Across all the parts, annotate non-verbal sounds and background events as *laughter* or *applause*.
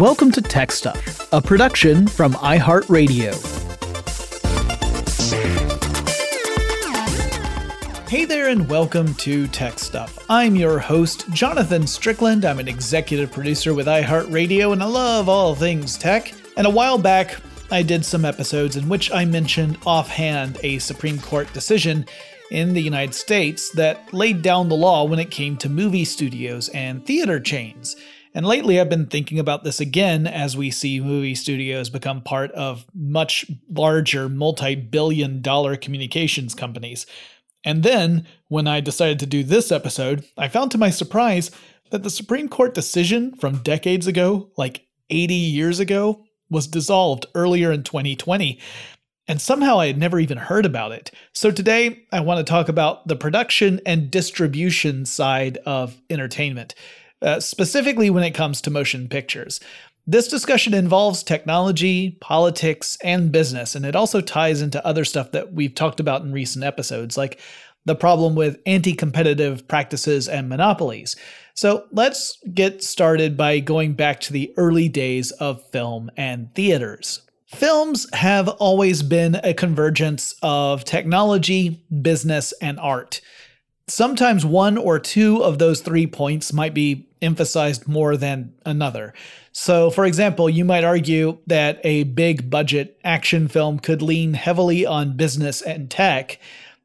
Welcome to Tech Stuff, a production from iHeartRadio. Hey there, and welcome to Tech Stuff. I'm your host, Jonathan Strickland. I'm an executive producer with iHeartRadio, and I love all things tech. And a while back, I did some episodes in which I mentioned offhand a Supreme Court decision in the United States that laid down the law when it came to movie studios and theater chains. And lately, I've been thinking about this again as we see movie studios become part of much larger, multi billion dollar communications companies. And then, when I decided to do this episode, I found to my surprise that the Supreme Court decision from decades ago, like 80 years ago, was dissolved earlier in 2020. And somehow I had never even heard about it. So today I want to talk about the production and distribution side of entertainment. Uh, specifically when it comes to motion pictures. This discussion involves technology, politics, and business, and it also ties into other stuff that we've talked about in recent episodes, like the problem with anti competitive practices and monopolies. So let's get started by going back to the early days of film and theaters. Films have always been a convergence of technology, business, and art. Sometimes one or two of those three points might be emphasized more than another. So, for example, you might argue that a big budget action film could lean heavily on business and tech,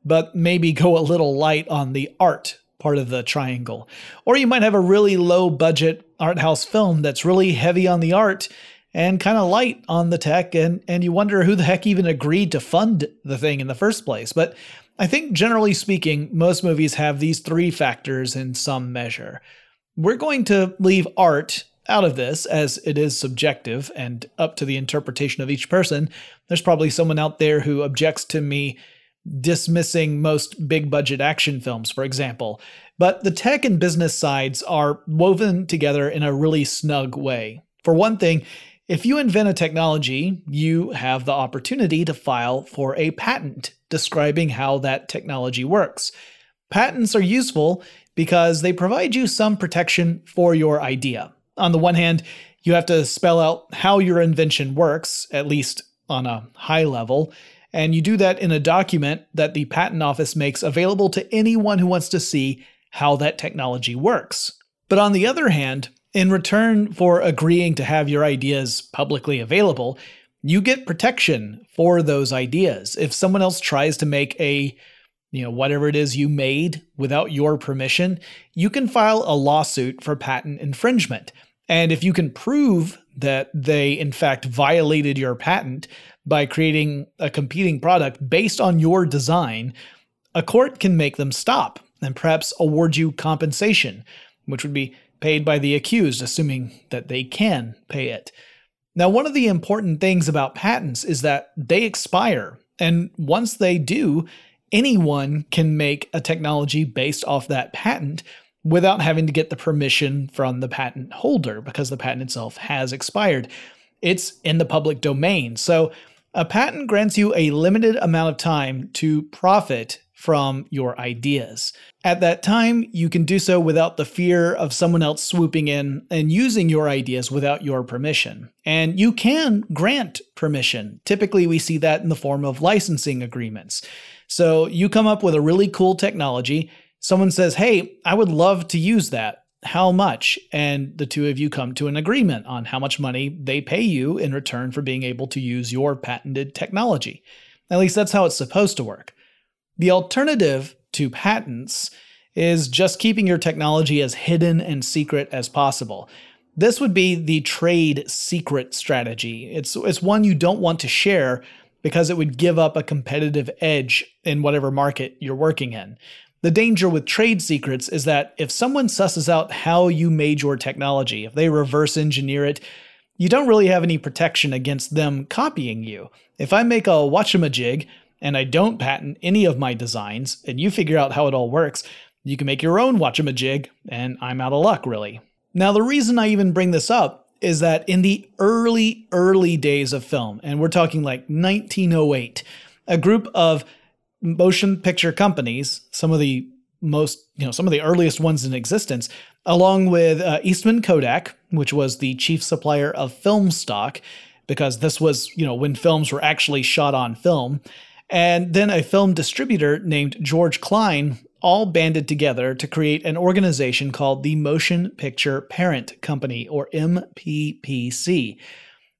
but maybe go a little light on the art part of the triangle. Or you might have a really low budget art house film that's really heavy on the art and kind of light on the tech and and you wonder who the heck even agreed to fund the thing in the first place. But I think generally speaking, most movies have these three factors in some measure. We're going to leave art out of this as it is subjective and up to the interpretation of each person. There's probably someone out there who objects to me dismissing most big budget action films, for example. But the tech and business sides are woven together in a really snug way. For one thing, if you invent a technology, you have the opportunity to file for a patent describing how that technology works. Patents are useful because they provide you some protection for your idea. On the one hand, you have to spell out how your invention works, at least on a high level, and you do that in a document that the patent office makes available to anyone who wants to see how that technology works. But on the other hand, in return for agreeing to have your ideas publicly available, you get protection for those ideas. If someone else tries to make a you know whatever it is you made without your permission, you can file a lawsuit for patent infringement. And if you can prove that they in fact violated your patent by creating a competing product based on your design, a court can make them stop and perhaps award you compensation, which would be paid by the accused, assuming that they can pay it. Now, one of the important things about patents is that they expire, and once they do, anyone can make a technology based off that patent without having to get the permission from the patent holder because the patent itself has expired. It's in the public domain. So, a patent grants you a limited amount of time to profit from your ideas. At that time, you can do so without the fear of someone else swooping in and using your ideas without your permission. And you can grant permission. Typically, we see that in the form of licensing agreements. So you come up with a really cool technology. Someone says, Hey, I would love to use that. How much? And the two of you come to an agreement on how much money they pay you in return for being able to use your patented technology. At least that's how it's supposed to work. The alternative to patents is just keeping your technology as hidden and secret as possible. This would be the trade secret strategy. It's, it's one you don't want to share because it would give up a competitive edge in whatever market you're working in. The danger with trade secrets is that if someone susses out how you made your technology, if they reverse engineer it, you don't really have any protection against them copying you. If I make a watchamajig and I don't patent any of my designs, and you figure out how it all works, you can make your own watchamajig, and I'm out of luck, really. Now, the reason I even bring this up is that in the early, early days of film, and we're talking like 1908, a group of motion picture companies, some of the most, you know, some of the earliest ones in existence, along with uh, Eastman Kodak, which was the chief supplier of film stock, because this was, you know, when films were actually shot on film, and then a film distributor named George Kleine all banded together to create an organization called the Motion Picture Patents Company, or MPPC.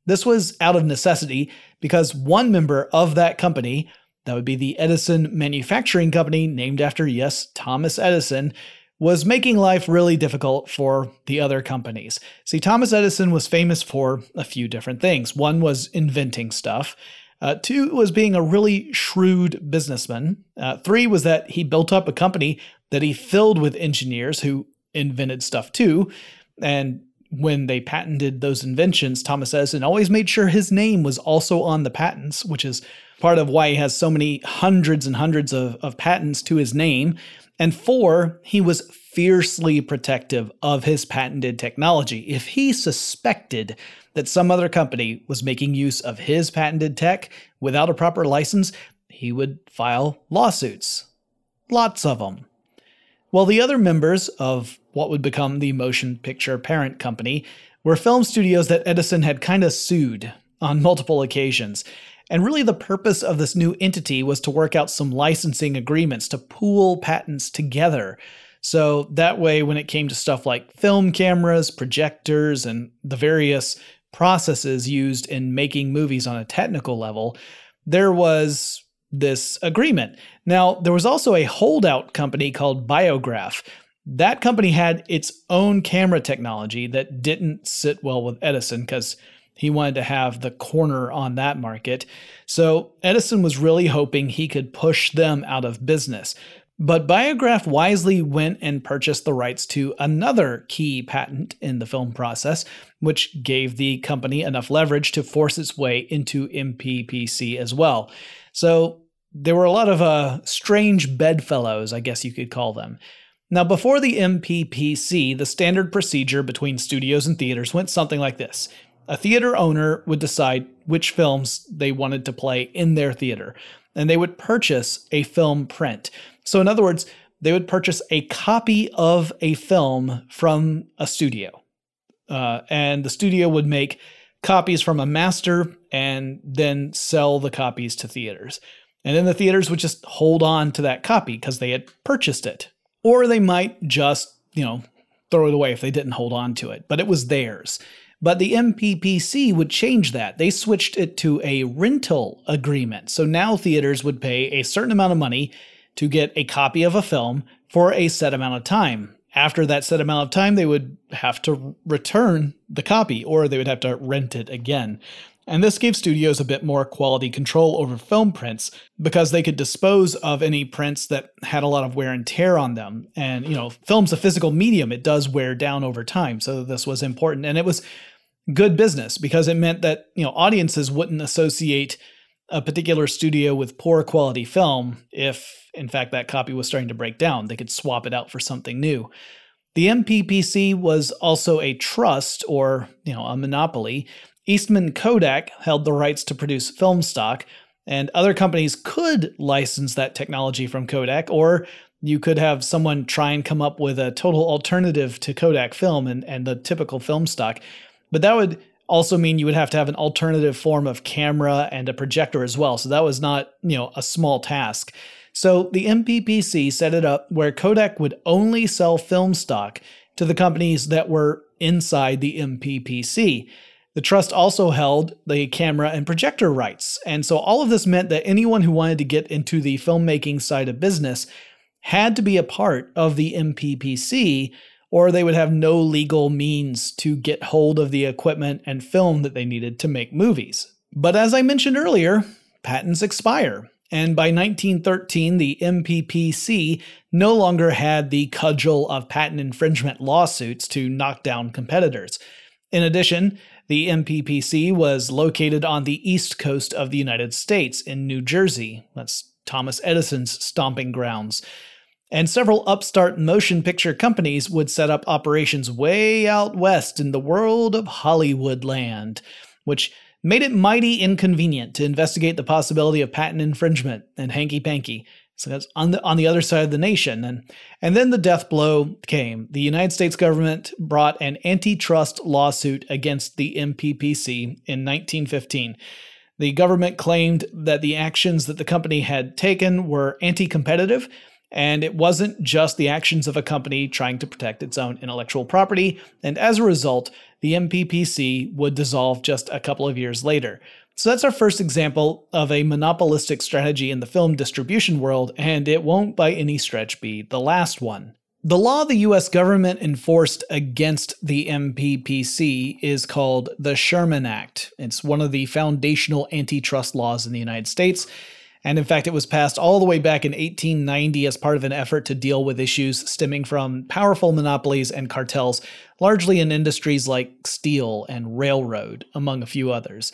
This was out of necessity because one member of that company, that would be the Edison Manufacturing Company, named after, yes, Thomas Edison, was making life really difficult for the other companies. See, Thomas Edison was famous for a few different things. One was inventing stuff. Uh, two was being a really shrewd businessman. Uh, three was that he built up a company that he filled with engineers who invented stuff too. And when they patented those inventions, Thomas Edison always made sure his name was also on the patents, which is part of why he has so many hundreds and hundreds of, of patents to his name. And four, he was fiercely protective of his patented technology. If he suspected that some other company was making use of his patented tech without a proper license, he would file lawsuits. Lots of them. While the other members of what would become the motion picture patents company were film studios that Edison had kind of sued on multiple occasions. And really, the purpose of this new entity was to work out some licensing agreements to pool patents together so that way, when it came to stuff like film cameras, projectors, and the various processes used in making movies on a technical level, there was this agreement. Now, there was also a holdout company called Biograph. That company had its own camera technology that didn't sit well with Edison because he wanted to have the corner on that market. So Edison was really hoping he could push them out of business. But Biograph wisely went and purchased the rights to another key patent in the film process, which gave the company enough leverage to force its way into MPPC as well. So there were a lot of uh, strange bedfellows, I guess you could call them. Now, before the MPPC, the standard procedure between studios and theaters went something like this. A theater owner would decide which films they wanted to play in their theater, and they would purchase a film print. So, in other words, they would purchase a copy of a film from a studio. Uh, and the studio would make copies from a master and then sell the copies to theaters. And then the theaters would just hold on to that copy because they had purchased it. Or they might just, you know, throw it away if they didn't hold on to it, but it was theirs. But the MPPC would change that. They switched it to a rental agreement. So now theaters would pay a certain amount of money to get a copy of a film for a set amount of time. After that set amount of time, they would have to return the copy or they would have to rent it again. And this gave studios a bit more quality control over film prints because they could dispose of any prints that had a lot of wear and tear on them. And, you know, film's a physical medium, it does wear down over time. So this was important. And it was good business because it meant that, you know, audiences wouldn't associate a particular studio with poor quality film if, in fact, that copy was starting to break down. They could swap it out for something new. The MPPC was also a trust or, you know, a monopoly. Eastman Kodak held the rights to produce film stock, and other companies could license that technology from Kodak, or you could have someone try and come up with a total alternative to Kodak film and, and the typical film stock. But that would also mean you would have to have an alternative form of camera and a projector as well. So that was not, you know, a small task. So the MPPC set it up where Kodak would only sell film stock to the companies that were inside the MPPC. The trust also held the camera and projector rights. And so all of this meant that anyone who wanted to get into the filmmaking side of business had to be a part of the MPPC or they would have no legal means to get hold of the equipment and film that they needed to make movies. But as I mentioned earlier, patents expire. And by 1913, the MPPC no longer had the cudgel of patent infringement lawsuits to knock down competitors. In addition, the MPPC was located on the east coast of the United States in New Jersey. That's Thomas Edison's stomping grounds. And several upstart motion picture companies would set up operations way out west in the world of Hollywood land, which made it mighty inconvenient to investigate the possibility of patent infringement and hanky panky. So that's on the on the other side of the nation. And and then the death blow came. The United States government brought an antitrust lawsuit against the MPPC in 1915. The government claimed that the actions that the company had taken were anti-competitive and it wasn't just the actions of a company trying to protect its own intellectual property, and as a result, the MPPC would dissolve just a couple of years later. So that's our first example of a monopolistic strategy in the film distribution world, and it won't by any stretch be the last one. The law the US government enforced against the MPPC is called the Sherman Act. It's one of the foundational antitrust laws in the United States. And in fact, it was passed all the way back in 1890 as part of an effort to deal with issues stemming from powerful monopolies and cartels, largely in industries like steel and railroad, among a few others.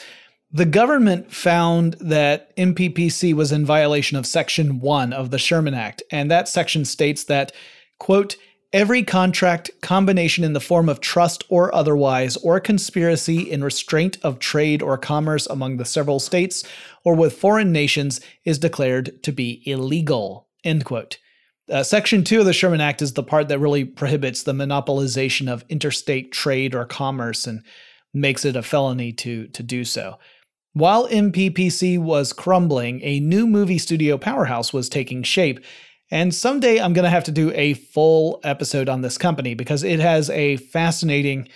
The government found that MPPC was in violation of Section 1 of the Sherman Act, and that section states that, quote, every contract, combination in the form of trust or otherwise, or conspiracy in restraint of trade or commerce among the several states or with foreign nations is declared to be illegal, end quote. Uh, Section 2 of the Sherman Act is the part that really prohibits the monopolization of interstate trade or commerce and makes it a felony to, to do so. While MPPC was crumbling, a new movie studio powerhouse was taking shape. And someday I'm going to have to do a full episode on this company because it has a fascinating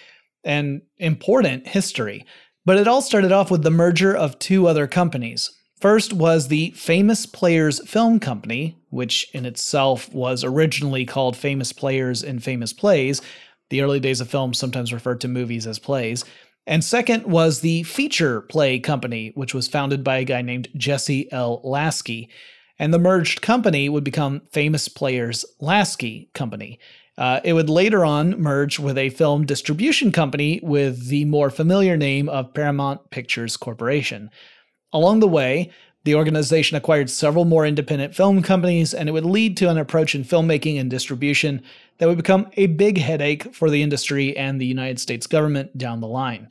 and important history. But it all started off with the merger of two other companies. First was the Famous Players Film Company, which in itself was originally called Famous Players and Famous Plays. The early days of film sometimes referred to movies as plays. And second was the Feature Play Company, which was founded by a guy named Jesse L. Lasky. And the merged company would become Famous Players Lasky Company. Uh, it would later on merge with a film distribution company with the more familiar name of Paramount Pictures Corporation. Along the way, the organization acquired several more independent film companies, and it would lead to an approach in filmmaking and distribution that would become a big headache for the industry and the United States government down the line.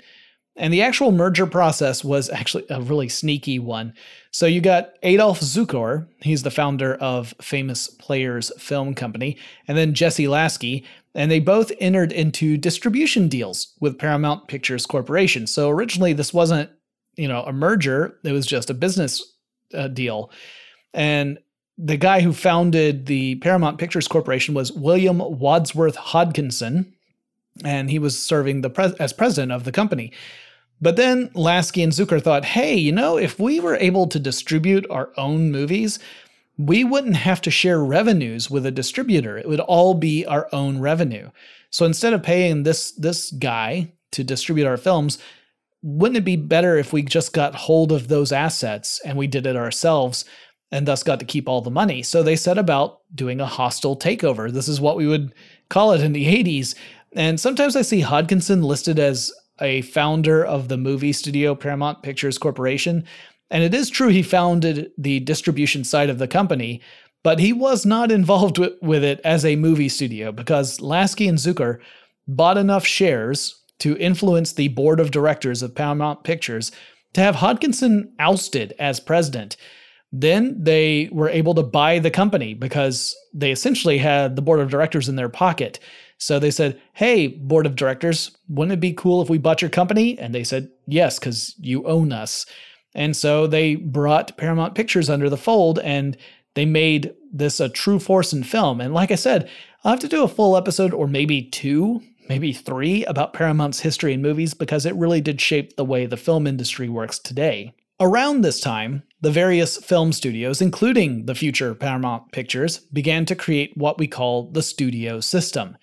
And the actual merger process was actually a really sneaky one. So you got Adolf Zukor, he's the founder of Famous Players Film Company, and then Jesse Lasky, and they both entered into distribution deals with Paramount Pictures Corporation. So originally this wasn't, you know, a merger, it was just a business uh, deal. And the guy who founded the Paramount Pictures Corporation was William Wadsworth Hodkinson, and he was serving the as president of the company. But then Lasky and Zukor thought, hey, you know, if we were able to distribute our own movies, we wouldn't have to share revenues with a distributor. It would all be our own revenue. So instead of paying this this guy to distribute our films, wouldn't it be better if we just got hold of those assets and we did it ourselves and thus got to keep all the money. So they set about doing a hostile takeover. This is what we would call it in the 80s. And sometimes I see Hodkinson listed as a founder of the movie studio Paramount Pictures Corporation. And it is true he founded the distribution side of the company, but he was not involved with it as a movie studio because Lasky and Zukor bought enough shares to influence the board of directors of Paramount Pictures to have Hodkinson ousted as president. Then they were able to buy the company because they essentially had the board of directors in their pocket. So they said, Hey, board of directors, wouldn't it be cool if we bought your company? And they said, Yes, because you own us. And so they brought Paramount Pictures under the fold and they made this a true force in film. And like I said, I'll have to do a full episode or maybe two, maybe three about Paramount's history in movies because it really did shape the way the film industry works today. Around this time, the various film studios, including the future Paramount Pictures, began to create what we call the studio system.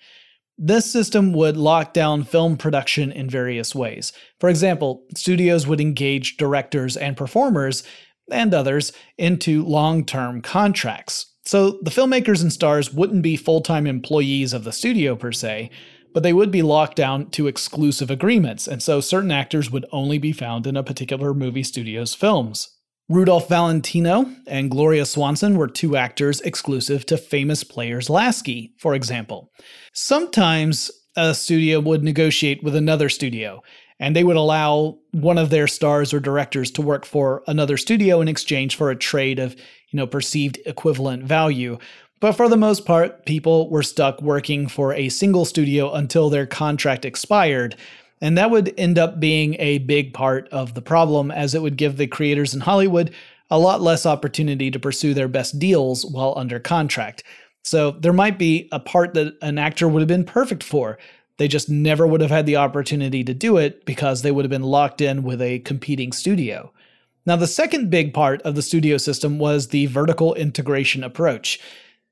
This system would lock down film production in various ways. For example, studios would engage directors and performers and others into long term contracts. So the filmmakers and stars wouldn't be full time employees of the studio per se, but they would be locked down to exclusive agreements, and so certain actors would only be found in a particular movie studio's films. Rudolph Valentino and Gloria Swanson were two actors exclusive to famous players Lasky, for example. Sometimes a studio would negotiate with another studio, and they would allow one of their stars or directors to work for another studio in exchange for a trade of you know, perceived equivalent value. But for the most part, people were stuck working for a single studio until their contract expired. And that would end up being a big part of the problem, as it would give the creators in Hollywood a lot less opportunity to pursue their best deals while under contract. So there might be a part that an actor would have been perfect for. They just never would have had the opportunity to do it because they would have been locked in with a competing studio. Now, the second big part of the studio system was the vertical integration approach.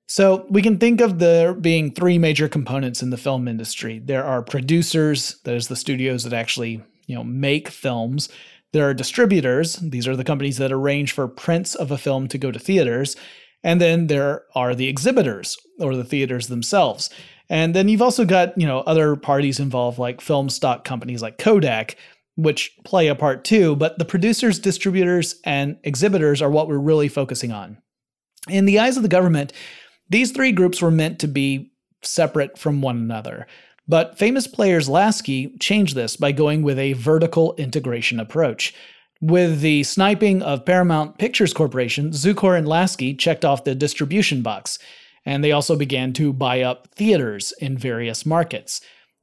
So we can think of there being three major components in the film industry. There are producers, there's the studios that actually, you know, make films. There are distributors, these are the companies that arrange for prints of a film to go to theaters. And then there are the exhibitors or the theaters themselves. And then you've also got, you know, other parties involved like film stock companies like Kodak, which play a part too, but the producers, distributors, and exhibitors are what we're really focusing on. In the eyes of the government, these three groups were meant to be separate from one another. But famous players Lasky changed this by going with a vertical integration approach. With the sniping of Paramount Pictures Corporation, Zukor and Lasky checked off the distribution box, and they also began to buy up theaters in various markets.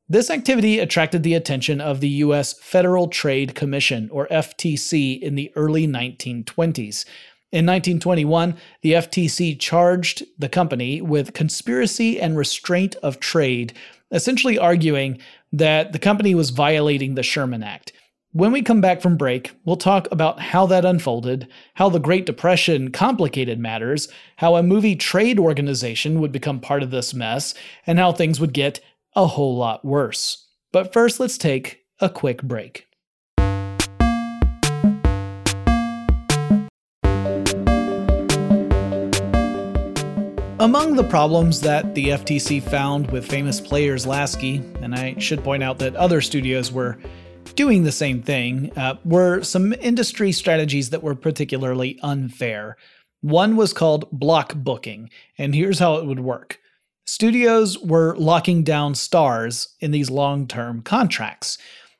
This activity attracted the attention of the US Federal Trade Commission, or FTC, in the early 1920s. In 1921, the FTC charged the company with conspiracy and restraint of trade, essentially arguing that the company was violating the Sherman Act. When we come back from break, we'll talk about how that unfolded, how the Great Depression complicated matters, how a movie trade organization would become part of this mess, and how things would get a whole lot worse. But first, let's take a quick break. Among the problems that the FTC found with famous players Lasky, and I should point out that other studios were doing the same thing, uh, were some industry strategies that were particularly unfair. One was called block booking, and here's how it would work. Studios were locking down stars in these long term contracts.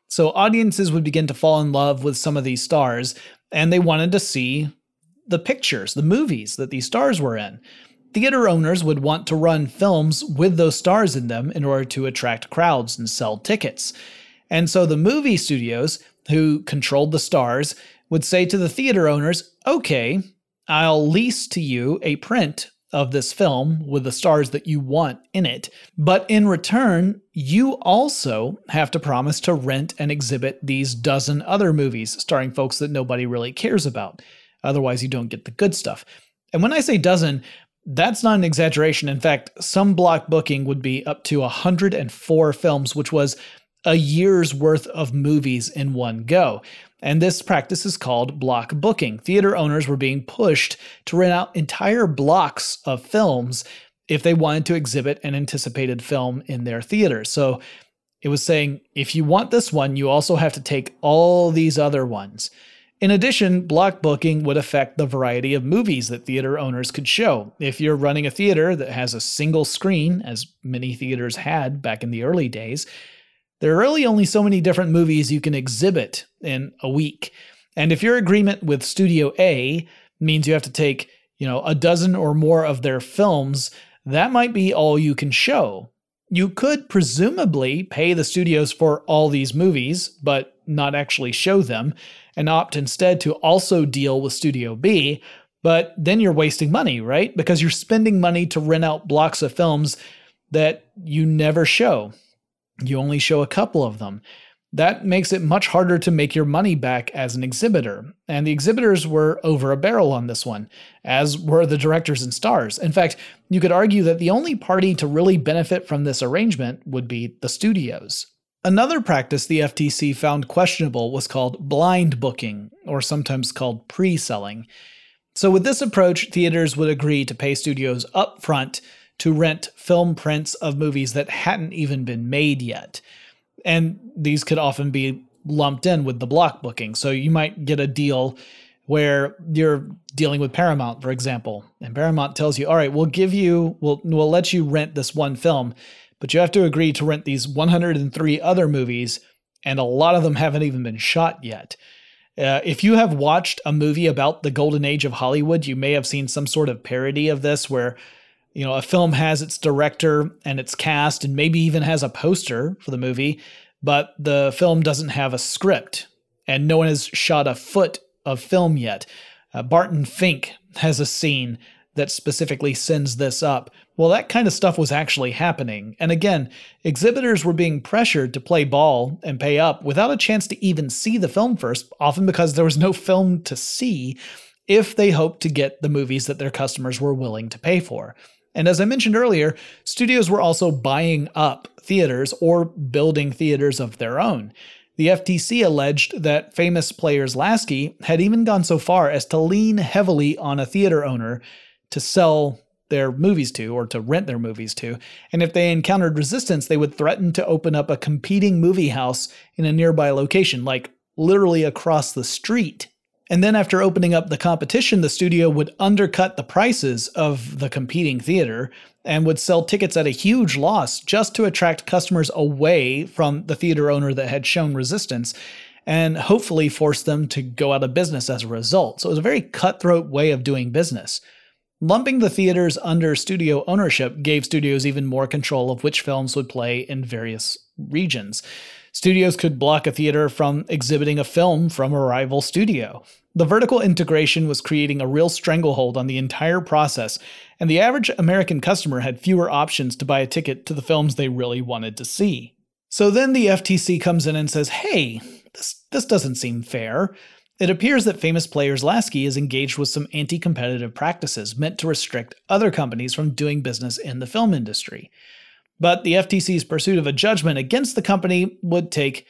So audiences would begin to fall in love with some of these stars, and they wanted to see the pictures, the movies that these stars were in theater owners would want to run films with those stars in them in order to attract crowds and sell tickets. And so the movie studios, who controlled the stars, would say to the theater owners, okay, I'll lease to you a print of this film with the stars that you want in it. But in return, you also have to promise to rent and exhibit these dozen other movies starring folks that nobody really cares about. Otherwise, you don't get the good stuff. And when I say dozen, that's not an exaggeration. In fact, some block booking would be up to 104 films, which was a year's worth of movies in one go. And this practice is called block booking. Theater owners were being pushed to rent out entire blocks of films if they wanted to exhibit an anticipated film in their theater. So it was saying, if you want this one, you also have to take all these other ones. In addition, block booking would affect the variety of movies that theater owners could show. If you're running a theater that has a single screen, as many theaters had back in the early days, there are really only so many different movies you can exhibit in a week. And if your agreement with Studio A means you have to take, you know, a dozen or more of their films, that might be all you can show. You could presumably pay the studios for all these movies, but not actually show them and opt instead to also deal with Studio B, but then you're wasting money, right? Because you're spending money to rent out blocks of films that you never show. You only show a couple of them. That makes it much harder to make your money back as an exhibitor. And the exhibitors were over a barrel on this one, as were the directors and stars. In fact, you could argue that the only party to really benefit from this arrangement would be the studios. Another practice the FTC found questionable was called blind booking, or sometimes called pre selling. So, with this approach, theaters would agree to pay studios upfront to rent film prints of movies that hadn't even been made yet. And these could often be lumped in with the block booking. So, you might get a deal where you're dealing with Paramount, for example, and Paramount tells you, all right, we'll give you, we'll, we'll let you rent this one film but you have to agree to rent these 103 other movies, and a lot of them haven't even been shot yet. Uh, if you have watched a movie about the golden age of Hollywood, you may have seen some sort of parody of this where you know, a film has its director and its cast and maybe even has a poster for the movie, but the film doesn't have a script and no one has shot a foot of film yet. Uh, Barton Fink has a scene that specifically sends this up. Well, that kind of stuff was actually happening. And again, exhibitors were being pressured to play ball and pay up without a chance to even see the film first, often because there was no film to see if they hoped to get the movies that their customers were willing to pay for. And as I mentioned earlier, studios were also buying up theaters or building theaters of their own. The FTC alleged that famous players Lasky had even gone so far as to lean heavily on a theater owner to sell their movies to or to rent their movies to. And if they encountered resistance, they would threaten to open up a competing movie house in a nearby location, like literally across the street and then after opening up the competition, the studio would undercut the prices of the competing theater and would sell tickets at a huge loss just to attract customers away from the theater owner that had shown resistance and hopefully force them to go out of business as a result. So it was a very cutthroat way of doing business. Lumping the theaters under studio ownership gave studios even more control of which films would play in various regions. Studios could block a theater from exhibiting a film from a rival studio. The vertical integration was creating a real stranglehold on the entire process, and the average American customer had fewer options to buy a ticket to the films they really wanted to see. So then the FTC comes in and says, hey, this, this doesn't seem fair. It appears that famous players Lasky is engaged with some anti competitive practices meant to restrict other companies from doing business in the film industry. But the FTC's pursuit of a judgment against the company would take,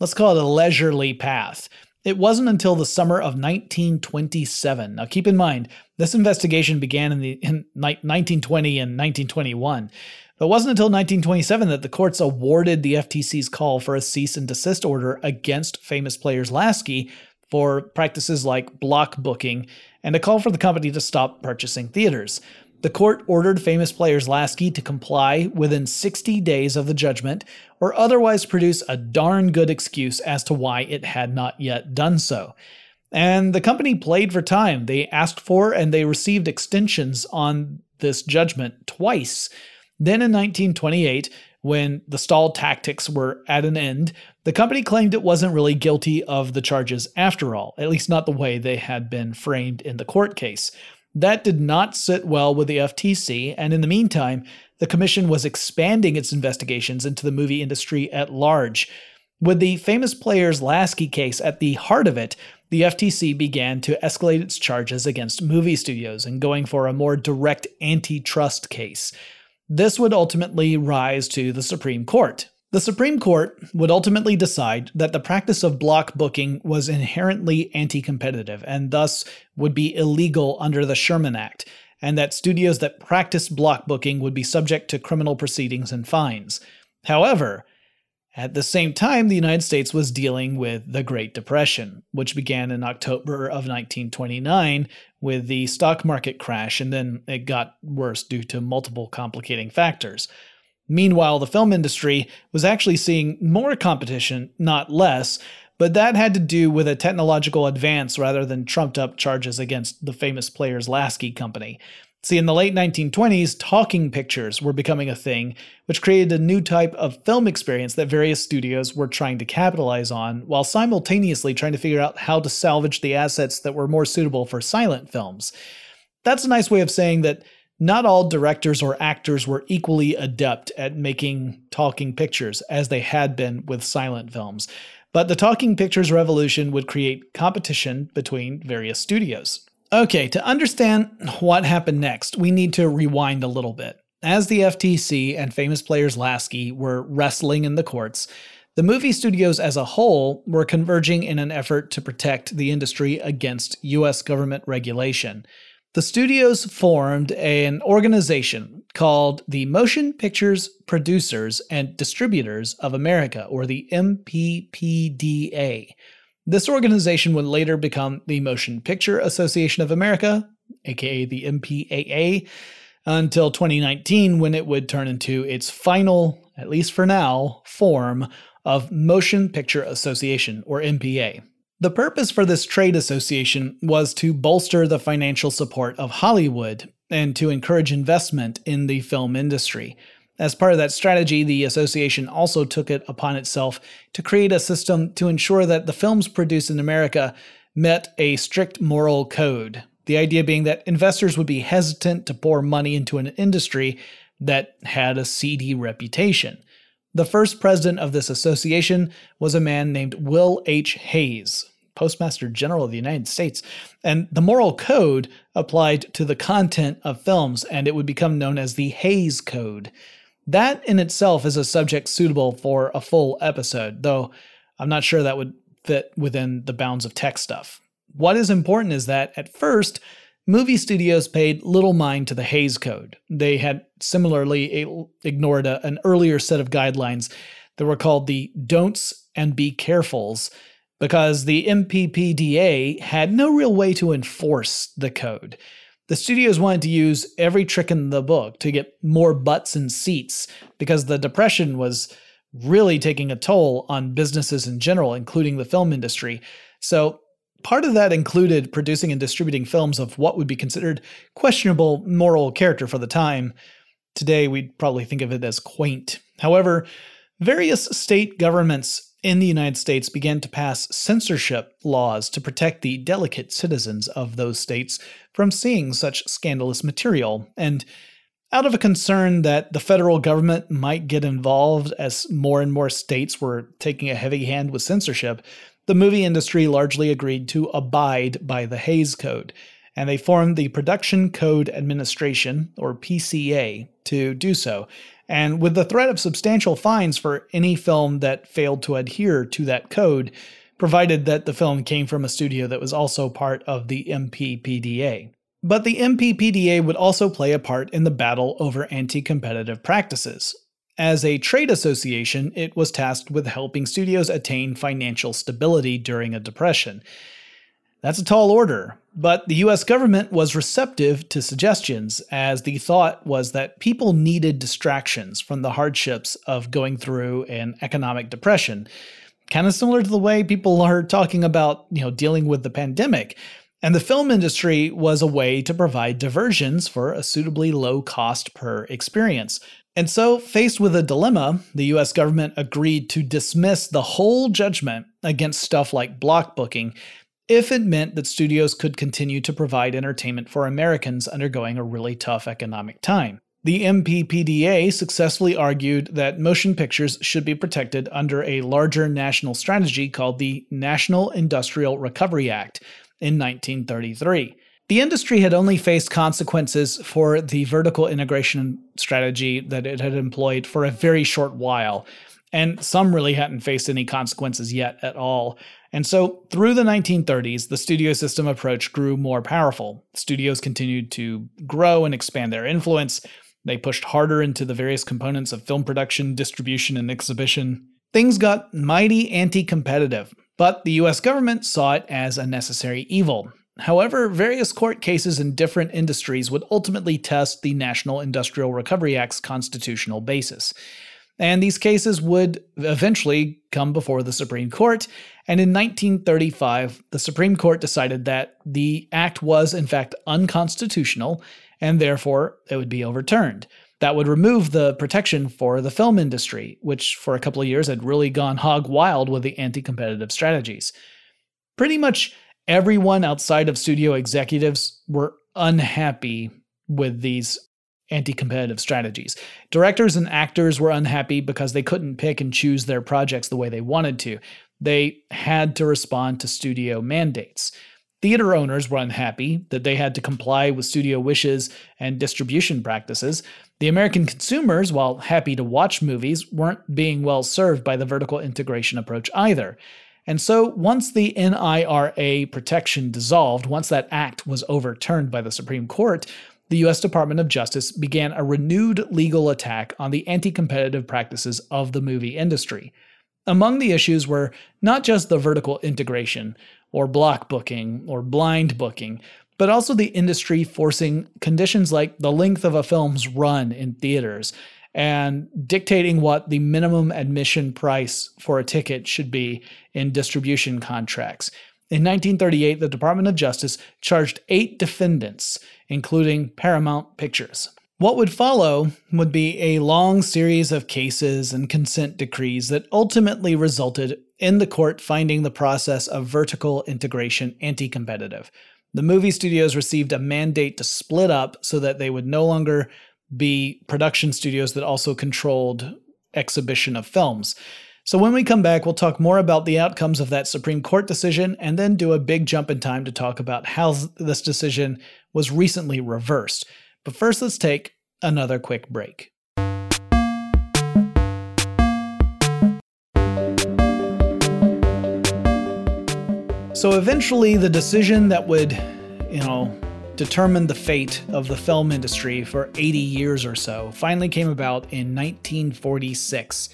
let's call it a leisurely path. It wasn't until the summer of 1927. Now, keep in mind, this investigation began in, the, in 1920 and 1921. But it wasn't until 1927 that the courts awarded the FTC's call for a cease and desist order against famous players Lasky for practices like block booking and a call for the company to stop purchasing theaters. The court ordered famous players Lasky to comply within 60 days of the judgment or otherwise produce a darn good excuse as to why it had not yet done so. And the company played for time. They asked for and they received extensions on this judgment twice. Then in 1928, when the stalled tactics were at an end, the company claimed it wasn't really guilty of the charges after all, at least not the way they had been framed in the court case. That did not sit well with the FTC, and in the meantime, the Commission was expanding its investigations into the movie industry at large. With the famous players Lasky case at the heart of it, the FTC began to escalate its charges against movie studios and going for a more direct antitrust case. This would ultimately rise to the Supreme Court, the Supreme Court would ultimately decide that the practice of block booking was inherently anti competitive and thus would be illegal under the Sherman Act, and that studios that practiced block booking would be subject to criminal proceedings and fines. However, at the same time, the United States was dealing with the Great Depression, which began in October of 1929 with the stock market crash, and then it got worse due to multiple complicating factors. Meanwhile, the film industry was actually seeing more competition, not less, but that had to do with a technological advance rather than trumped up charges against the famous players Lasky Company. See, in the late 1920s, talking pictures were becoming a thing, which created a new type of film experience that various studios were trying to capitalize on, while simultaneously trying to figure out how to salvage the assets that were more suitable for silent films. That's a nice way of saying that not all directors or actors were equally adept at making talking pictures as they had been with silent films, but the talking pictures revolution would create competition between various studios. Okay, to understand what happened next, we need to rewind a little bit. As the FTC and famous players Lasky were wrestling in the courts, the movie studios as a whole were converging in an effort to protect the industry against US government regulation. The studios formed an organization called the Motion Pictures Producers and Distributors of America, or the MPPDA. This organization would later become the Motion Picture Association of America, aka the MPAA, until 2019 when it would turn into its final, at least for now, form of Motion Picture Association, or MPA. The purpose for this trade association was to bolster the financial support of Hollywood and to encourage investment in the film industry. As part of that strategy, the association also took it upon itself to create a system to ensure that the films produced in America met a strict moral code. The idea being that investors would be hesitant to pour money into an industry that had a seedy reputation. The first president of this association was a man named Will H. Hays, Postmaster General of the United States, and the moral code applied to the content of films, and it would become known as the Hays Code. That in itself is a subject suitable for a full episode, though I'm not sure that would fit within the bounds of tech stuff. What is important is that at first, movie studios paid little mind to the Hays Code. They had similarly ignored a, an earlier set of guidelines that were called the don'ts and be carefuls because the MPPDA had no real way to enforce the code. The studios wanted to use every trick in the book to get more butts and seats because the Depression was really taking a toll on businesses in general, including the film industry. So, part of that included producing and distributing films of what would be considered questionable moral character for the time. Today, we'd probably think of it as quaint. However, various state governments in the United States began to pass censorship laws to protect the delicate citizens of those states from seeing such scandalous material. And out of a concern that the federal government might get involved as more and more states were taking a heavy hand with censorship, the movie industry largely agreed to abide by the Hays Code, and they formed the Production Code Administration, or PCA, to do so, and with the threat of substantial fines for any film that failed to adhere to that code, provided that the film came from a studio that was also part of the MPPDA. But the MPPDA would also play a part in the battle over anti competitive practices. As a trade association, it was tasked with helping studios attain financial stability during a depression. That's a tall order, but the US government was receptive to suggestions, as the thought was that people needed distractions from the hardships of going through an economic depression. Kind of similar to the way people are talking about, you know, dealing with the pandemic. And the film industry was a way to provide diversions for a suitably low cost per experience. And so, faced with a dilemma, the US government agreed to dismiss the whole judgment against stuff like block booking if it meant that studios could continue to provide entertainment for Americans undergoing a really tough economic time. The MPPDA successfully argued that motion pictures should be protected under a larger national strategy called the National Industrial Recovery Act in 1933. The industry had only faced consequences for the vertical integration strategy that it had employed for a very short while, and some really hadn't faced any consequences yet at all. And so, through the 1930s, the studio system approach grew more powerful. Studios continued to grow and expand their influence. They pushed harder into the various components of film production, distribution, and exhibition. Things got mighty anti competitive, but the US government saw it as a necessary evil. However, various court cases in different industries would ultimately test the National Industrial Recovery Act's constitutional basis. And these cases would eventually come before the Supreme Court. And in 1935, the Supreme Court decided that the act was, in fact, unconstitutional, and therefore it would be overturned. That would remove the protection for the film industry, which for a couple of years had really gone hog wild with the anti competitive strategies. Pretty much everyone outside of studio executives were unhappy with these anti competitive strategies. Directors and actors were unhappy because they couldn't pick and choose their projects the way they wanted to. They had to respond to studio mandates. Theater owners were unhappy that they had to comply with studio wishes and distribution practices. The American consumers, while happy to watch movies, weren't being well served by the vertical integration approach either. And so, once the NIRA protection dissolved, once that act was overturned by the Supreme Court, the U.S. Department of Justice began a renewed legal attack on the anti competitive practices of the movie industry. Among the issues were not just the vertical integration, or block booking, or blind booking, but also the industry forcing conditions like the length of a film's run in theaters and dictating what the minimum admission price for a ticket should be in distribution contracts. In 1938, the Department of Justice charged eight defendants, including Paramount Pictures. What would follow would be a long series of cases and consent decrees that ultimately resulted in the court finding the process of vertical integration anti competitive. The movie studios received a mandate to split up so that they would no longer be production studios that also controlled exhibition of films. So, when we come back, we'll talk more about the outcomes of that Supreme Court decision and then do a big jump in time to talk about how this decision was recently reversed. But first, let's take another quick break. So, eventually, the decision that would, you know, determine the fate of the film industry for 80 years or so finally came about in 1946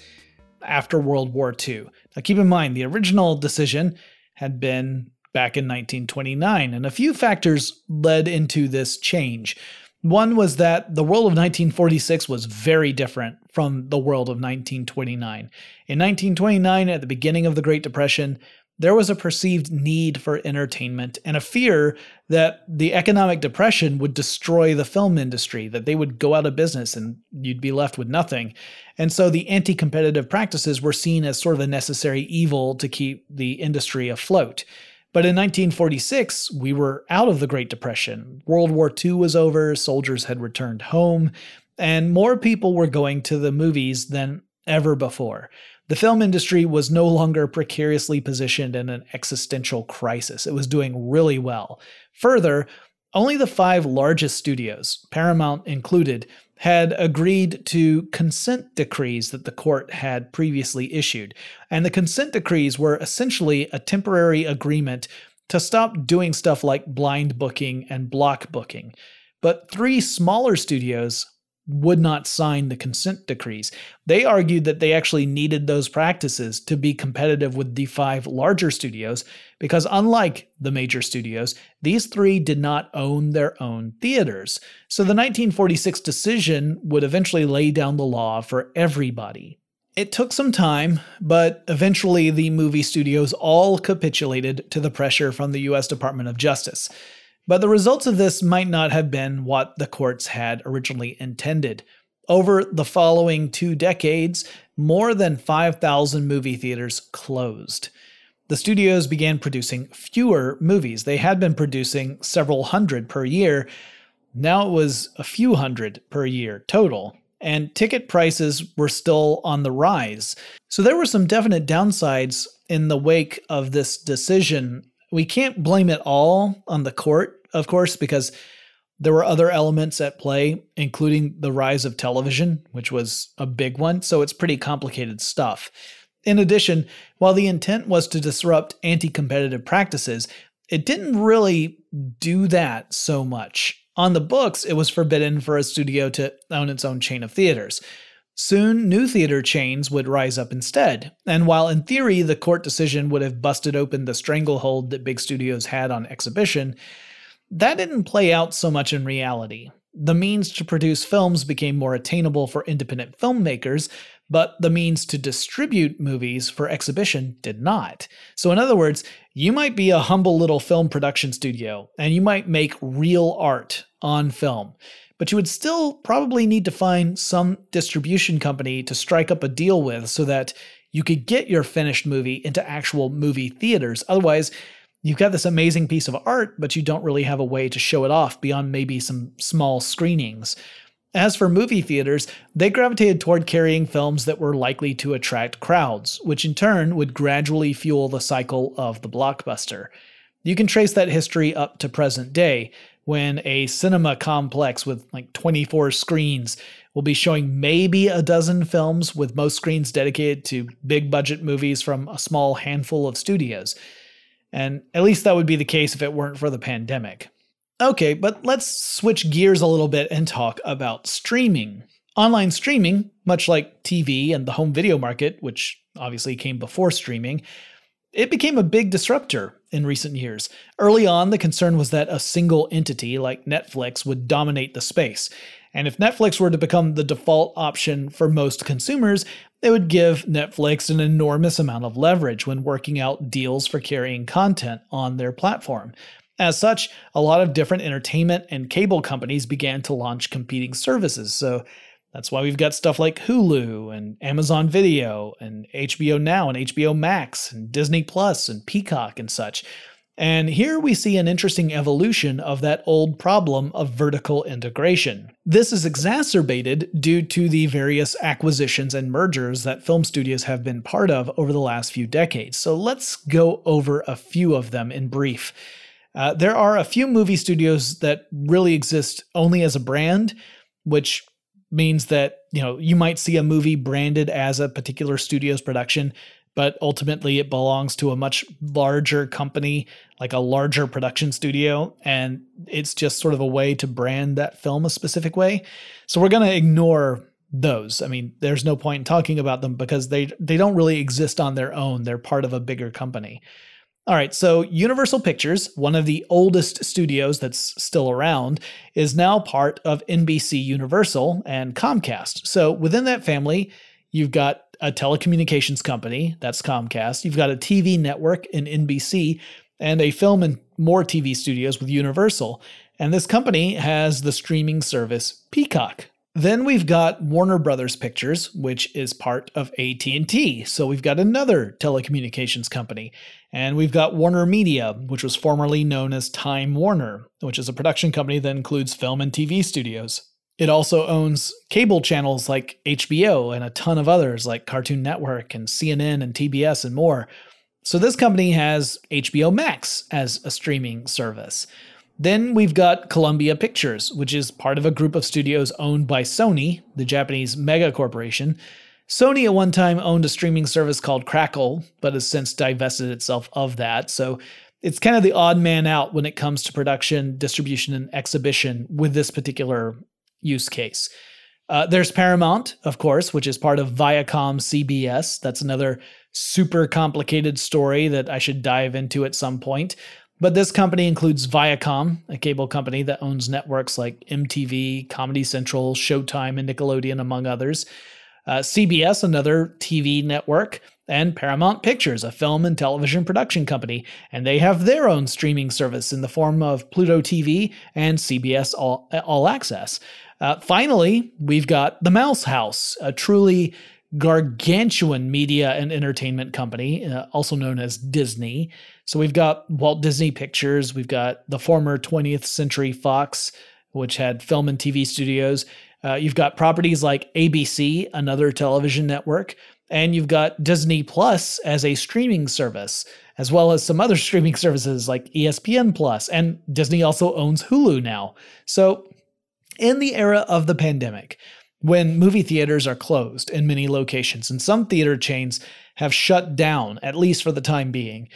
after World War II. Now, keep in mind, the original decision had been back in 1929, and a few factors led into this change. One was that the world of 1946 was very different from the world of 1929. In 1929, at the beginning of the Great Depression, there was a perceived need for entertainment and a fear that the economic depression would destroy the film industry, that they would go out of business and you'd be left with nothing. And so the anti competitive practices were seen as sort of a necessary evil to keep the industry afloat. But in 1946, we were out of the Great Depression. World War II was over, soldiers had returned home, and more people were going to the movies than ever before. The film industry was no longer precariously positioned in an existential crisis. It was doing really well. Further, only the five largest studios, Paramount included, had agreed to consent decrees that the court had previously issued. And the consent decrees were essentially a temporary agreement to stop doing stuff like blind booking and block booking. But three smaller studios would not sign the consent decrees. They argued that they actually needed those practices to be competitive with the five larger studios because, unlike the major studios, these three did not own their own theaters. So the 1946 decision would eventually lay down the law for everybody. It took some time, but eventually the movie studios all capitulated to the pressure from the US Department of Justice. But the results of this might not have been what the courts had originally intended. Over the following two decades, more than 5,000 movie theaters closed. The studios began producing fewer movies. They had been producing several hundred per year. Now it was a few hundred per year total, and ticket prices were still on the rise. So there were some definite downsides in the wake of this decision we can't blame it all on the court, of course, because there were other elements at play, including the rise of television, which was a big one, so it's pretty complicated stuff. In addition, while the intent was to disrupt anti competitive practices, it didn't really do that so much. On the books, it was forbidden for a studio to own its own chain of theaters. Soon, new theater chains would rise up instead, and while in theory the court decision would have busted open the stranglehold that big studios had on exhibition, that didn't play out so much in reality. The means to produce films became more attainable for independent filmmakers, but the means to distribute movies for exhibition did not. So, in other words, you might be a humble little film production studio, and you might make real art on film but you would still probably need to find some distribution company to strike up a deal with so that you could get your finished movie into actual movie theaters. Otherwise, you've got this amazing piece of art, but you don't really have a way to show it off beyond maybe some small screenings. As for movie theaters, they gravitated toward carrying films that were likely to attract crowds, which in turn would gradually fuel the cycle of the blockbuster. You can trace that history up to present day, when a cinema complex with like 24 screens will be showing maybe a dozen films, with most screens dedicated to big budget movies from a small handful of studios. And at least that would be the case if it weren't for the pandemic. Okay, but let's switch gears a little bit and talk about streaming. Online streaming, much like TV and the home video market, which obviously came before streaming, it became a big disruptor in recent years. Early on, the concern was that a single entity like Netflix would dominate the space. And if Netflix were to become the default option for most consumers, They would give Netflix an enormous amount of leverage when working out deals for carrying content on their platform. As such, a lot of different entertainment and cable companies began to launch competing services. So that's why we've got stuff like Hulu and Amazon Video and HBO Now and HBO Max and Disney Plus and Peacock and such. And here we see an interesting evolution of that old problem of vertical integration. This is exacerbated due to the various acquisitions and mergers that film studios have been part of over the last few decades. So let's go over a few of them in brief. Uh, there are a few movie studios that really exist only as a brand, which means that you know you might see a movie branded as a particular studio's production but ultimately it belongs to a much larger company, like a larger production studio, and it's just sort of a way to brand that film a specific way. So we're going to ignore those. I mean, there's no point in talking about them because they they don't really exist on their own. They're part of a bigger company. All right, so Universal Pictures, one of the oldest studios that's still around, is now part of NBC Universal and Comcast. So within that family, you've got a telecommunications company, that's Comcast. You've got a TV network in NBC and a film and more TV studios with Universal. And this company has the streaming service Peacock. Then we've got Warner Brothers Pictures, which is part of AT&T. So we've got another telecommunications company. And we've got Warner Media, which was formerly known as Time Warner, which is a production company that includes film and TV studios. It also owns cable channels like HBO and a ton of others like Cartoon Network and CNN and TBS and more. So this company has HBO Max as a streaming service. Then we've got Columbia Pictures, which is part of a group of studios owned by Sony, the Japanese mega corporation. Sony at one time owned a streaming service called Crackle, but has since divested itself of that. So it's kind of the odd man out when it comes to production, distribution, and exhibition with this particular use case. Uh, there's Paramount, of course, which is part of Viacom CBS. That's another super complicated story that I should dive into at some point. But this company includes Viacom, a cable company that owns networks like MTV, Comedy Central, Showtime, and Nickelodeon, among others. Uh, CBS, another TV network, and Paramount Pictures, a film and television production company, and they have their own streaming service in the form of Pluto TV and CBS All, All Access. Uh, finally, we've got the Mouse House, a truly gargantuan media and entertainment company, uh, also known as Disney. So we've got Walt Disney Pictures, we've got the former 20th Century Fox, which had film and TV studios. Uh, you've got properties like ABC, another television network, and you've got Disney Plus as a streaming service, as well as some other *laughs* streaming services like ESPN Plus, and Disney also owns Hulu now. So in the era of the pandemic, when movie theaters are closed in many locations and some theater chains have shut down, at least for the time being,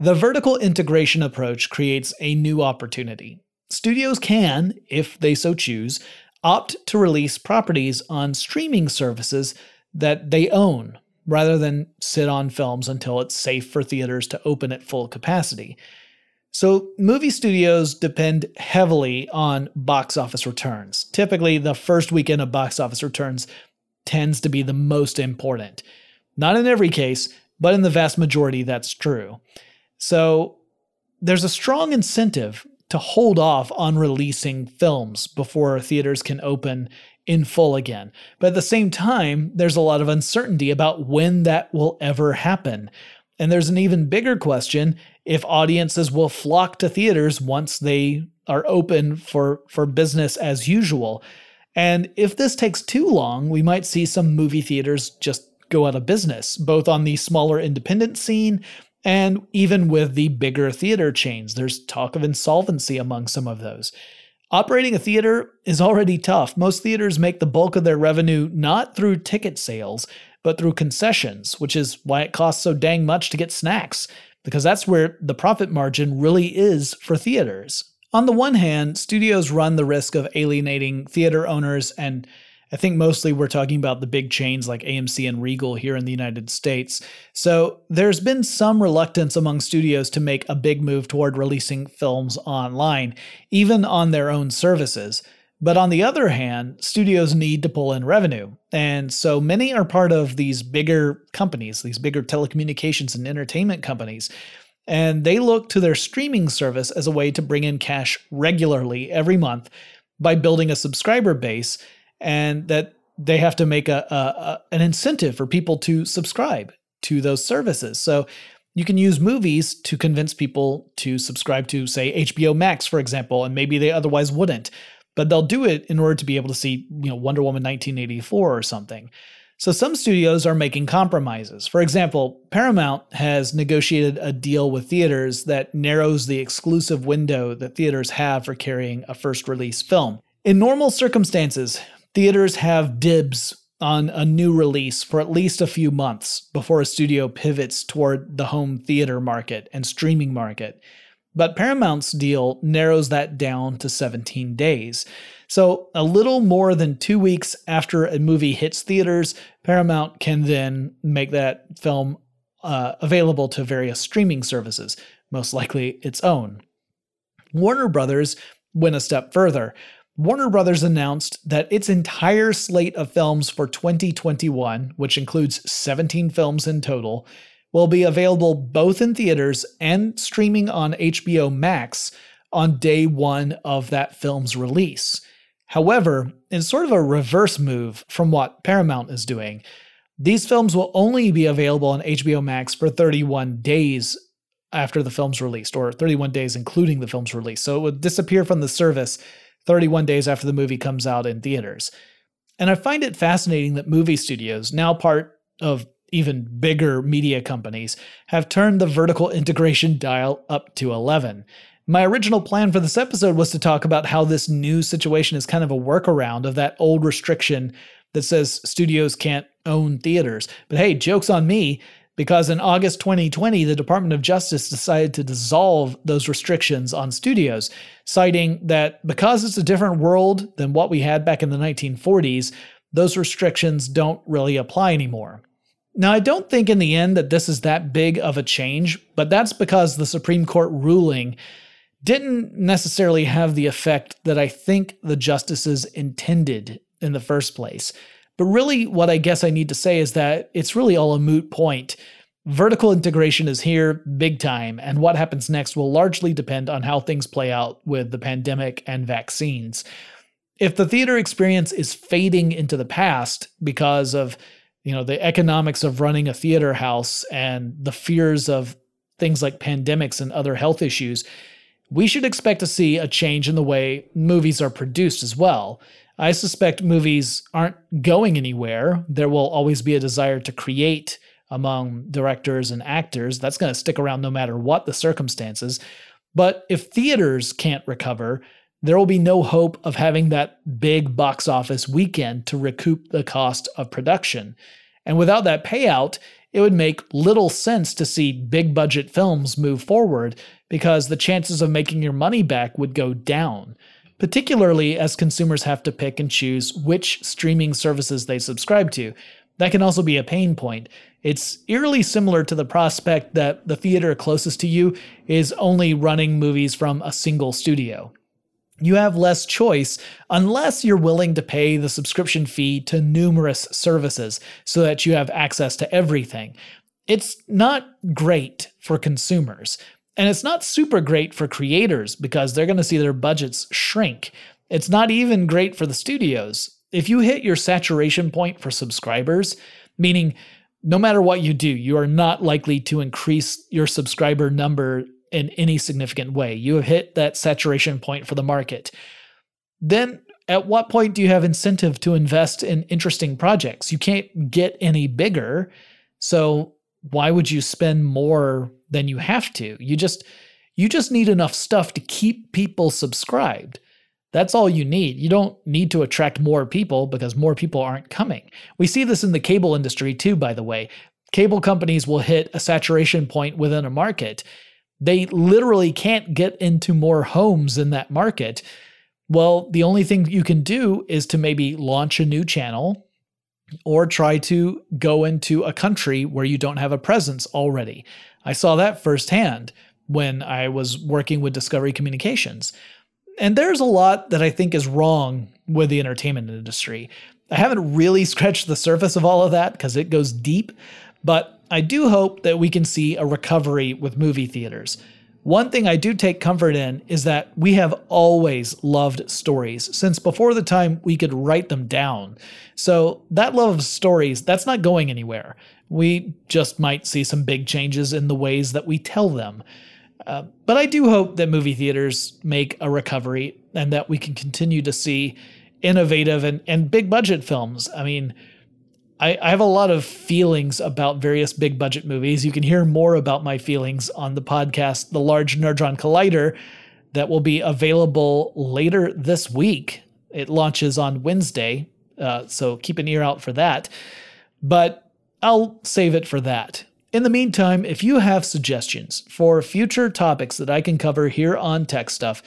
the vertical integration approach creates a new opportunity. Studios can, if they so choose, opt to release properties on streaming services that they own rather than sit on films until it's safe for theaters to open at full capacity. So, movie studios depend heavily on box office returns. Typically, the first weekend of box office returns tends to be the most important. Not in every case, but in the vast majority, that's true. So, there's a strong incentive to hold off on releasing films before theaters can open in full again. But at the same time, there's a lot of uncertainty about when that will ever happen. And there's an even bigger question if audiences will flock to theaters once they are open for, for business as usual. And if this takes too long, we might see some movie theaters just go out of business, both on the smaller independent scene and even with the bigger theater chains. There's talk of insolvency among some of those. Operating a theater is already tough. Most theaters make the bulk of their revenue not through ticket sales, but through concessions, which is why it costs so dang much to get snacks, because that's where the profit margin really is for theaters. On the one hand, studios run the risk of alienating theater owners, and I think mostly we're talking about the big chains like AMC and Regal here in the United States. So there's been some reluctance among studios to make a big move toward releasing films online, even on their own services. But on the other hand, studios need to pull in revenue. And so many are part of these bigger companies, these bigger telecommunications and entertainment companies. And they look to their streaming service as a way to bring in cash regularly every month by building a subscriber base and that they have to make a, a, a, an incentive for people to subscribe to those services. So you can use movies to convince people to subscribe to, say, HBO Max, for example, and maybe they otherwise wouldn't but they'll do it in order to be able to see, you know, Wonder Woman 1984 or something. So some studios are making compromises. For example, Paramount has negotiated a deal with theaters that narrows the exclusive window that theaters have for carrying a first release film. In normal circumstances, theaters have dibs on a new release for at least a few months before a studio pivots toward the home theater market and streaming market. But Paramount's deal narrows that down to 17 days. So, a little more than two weeks after a movie hits theaters, Paramount can then make that film uh, available to various streaming services, most likely its own. Warner Brothers went a step further. Warner Brothers announced that its entire slate of films for 2021, which includes 17 films in total, will be available both in theaters and streaming on HBO Max on day one of that film's release. However, in sort of a reverse move from what Paramount is doing, these films will only be available on HBO Max for 31 days after the film's released, or 31 days including the film's release. So it would disappear from the service 31 days after the movie comes out in theaters. And I find it fascinating that movie studios, now part of even bigger media companies, have turned the vertical integration dial up to 11. My original plan for this episode was to talk about how this new situation is kind of a workaround of that old restriction that says studios can't own theaters. But hey, joke's on me, because in August 2020, the Department of Justice decided to dissolve those restrictions on studios, citing that because it's a different world than what we had back in the 1940s, those restrictions don't really apply anymore. Now, I don't think in the end that this is that big of a change, but that's because the Supreme Court ruling didn't necessarily have the effect that I think the justices intended in the first place. But really, what I guess I need to say is that it's really all a moot point. Vertical integration is here big time, and what happens next will largely depend on how things play out with the pandemic and vaccines. If the theater experience is fading into the past because of you know the economics of running a theater house and the fears of things like pandemics and other health issues we should expect to see a change in the way movies are produced as well. I suspect movies aren't going anywhere. There will always be a desire to create among directors and actors. That's going to stick around no matter what the circumstances. But if theaters can't recover there will be no hope of having that big box office weekend to recoup the cost of production. And without that payout, it would make little sense to see big budget films move forward because the chances of making your money back would go down, particularly as consumers have to pick and choose which streaming services they subscribe to. That can also be a pain point. It's eerily similar to the prospect that the theater closest to you is only running movies from a single studio you have less choice unless you're willing to pay the subscription fee to numerous services so that you have access to everything. It's not great for consumers. And it's not super great for creators because they're going to see their budgets shrink. It's not even great for the studios. If you hit your saturation point for subscribers, meaning no matter what you do, you are not likely to increase your subscriber number in any significant way. You have hit that saturation point for the market. Then at what point do you have incentive to invest in interesting projects? You can't get any bigger. So why would you spend more than you have to? You just you just need enough stuff to keep people subscribed. That's all you need. You don't need to attract more people because more people aren't coming. We see this in the cable industry too, by the way. Cable companies will hit a saturation point within a market they literally can't get into more homes in that market. Well, the only thing you can do is to maybe launch a new channel or try to go into a country where you don't have a presence already. I saw that firsthand when I was working with Discovery Communications. And there's a lot that I think is wrong with the entertainment industry. I haven't really *laughs* scratched the surface of all of that because it goes deep, but I do hope that we can see a recovery with movie theaters. One thing I do take comfort in is that we have always loved stories since before the time we could write them down. So that love of stories, that's not going anywhere. We just might see some big changes in the ways that we tell them. Uh, but I do hope that movie theaters make a recovery and that we can continue to see innovative and, and big budget films. I mean, I, I have a lot of feelings about various big budget movies. You can hear more about my feelings on the podcast, The Large Nerdron Collider, that will be available later this week. It launches on Wednesday, uh, so keep an ear out for that. But I'll save it for that. In the meantime, if you have suggestions for future topics that I can cover here on Tech Stuff,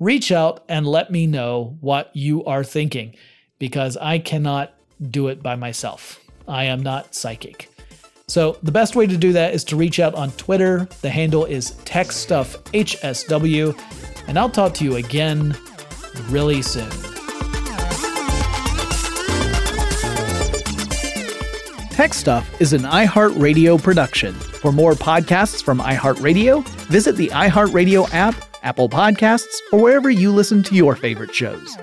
reach out and let me know what you are thinking because I cannot do it by myself. I am not psychic. So, the best way to do that is to reach out on Twitter. The handle is TechStuffHSW, and I'll talk to you again really soon. Tech Stuff is an iHeartRadio production. For more podcasts from iHeartRadio, visit the iHeartRadio app, Apple Podcasts, or wherever you listen to your favorite shows.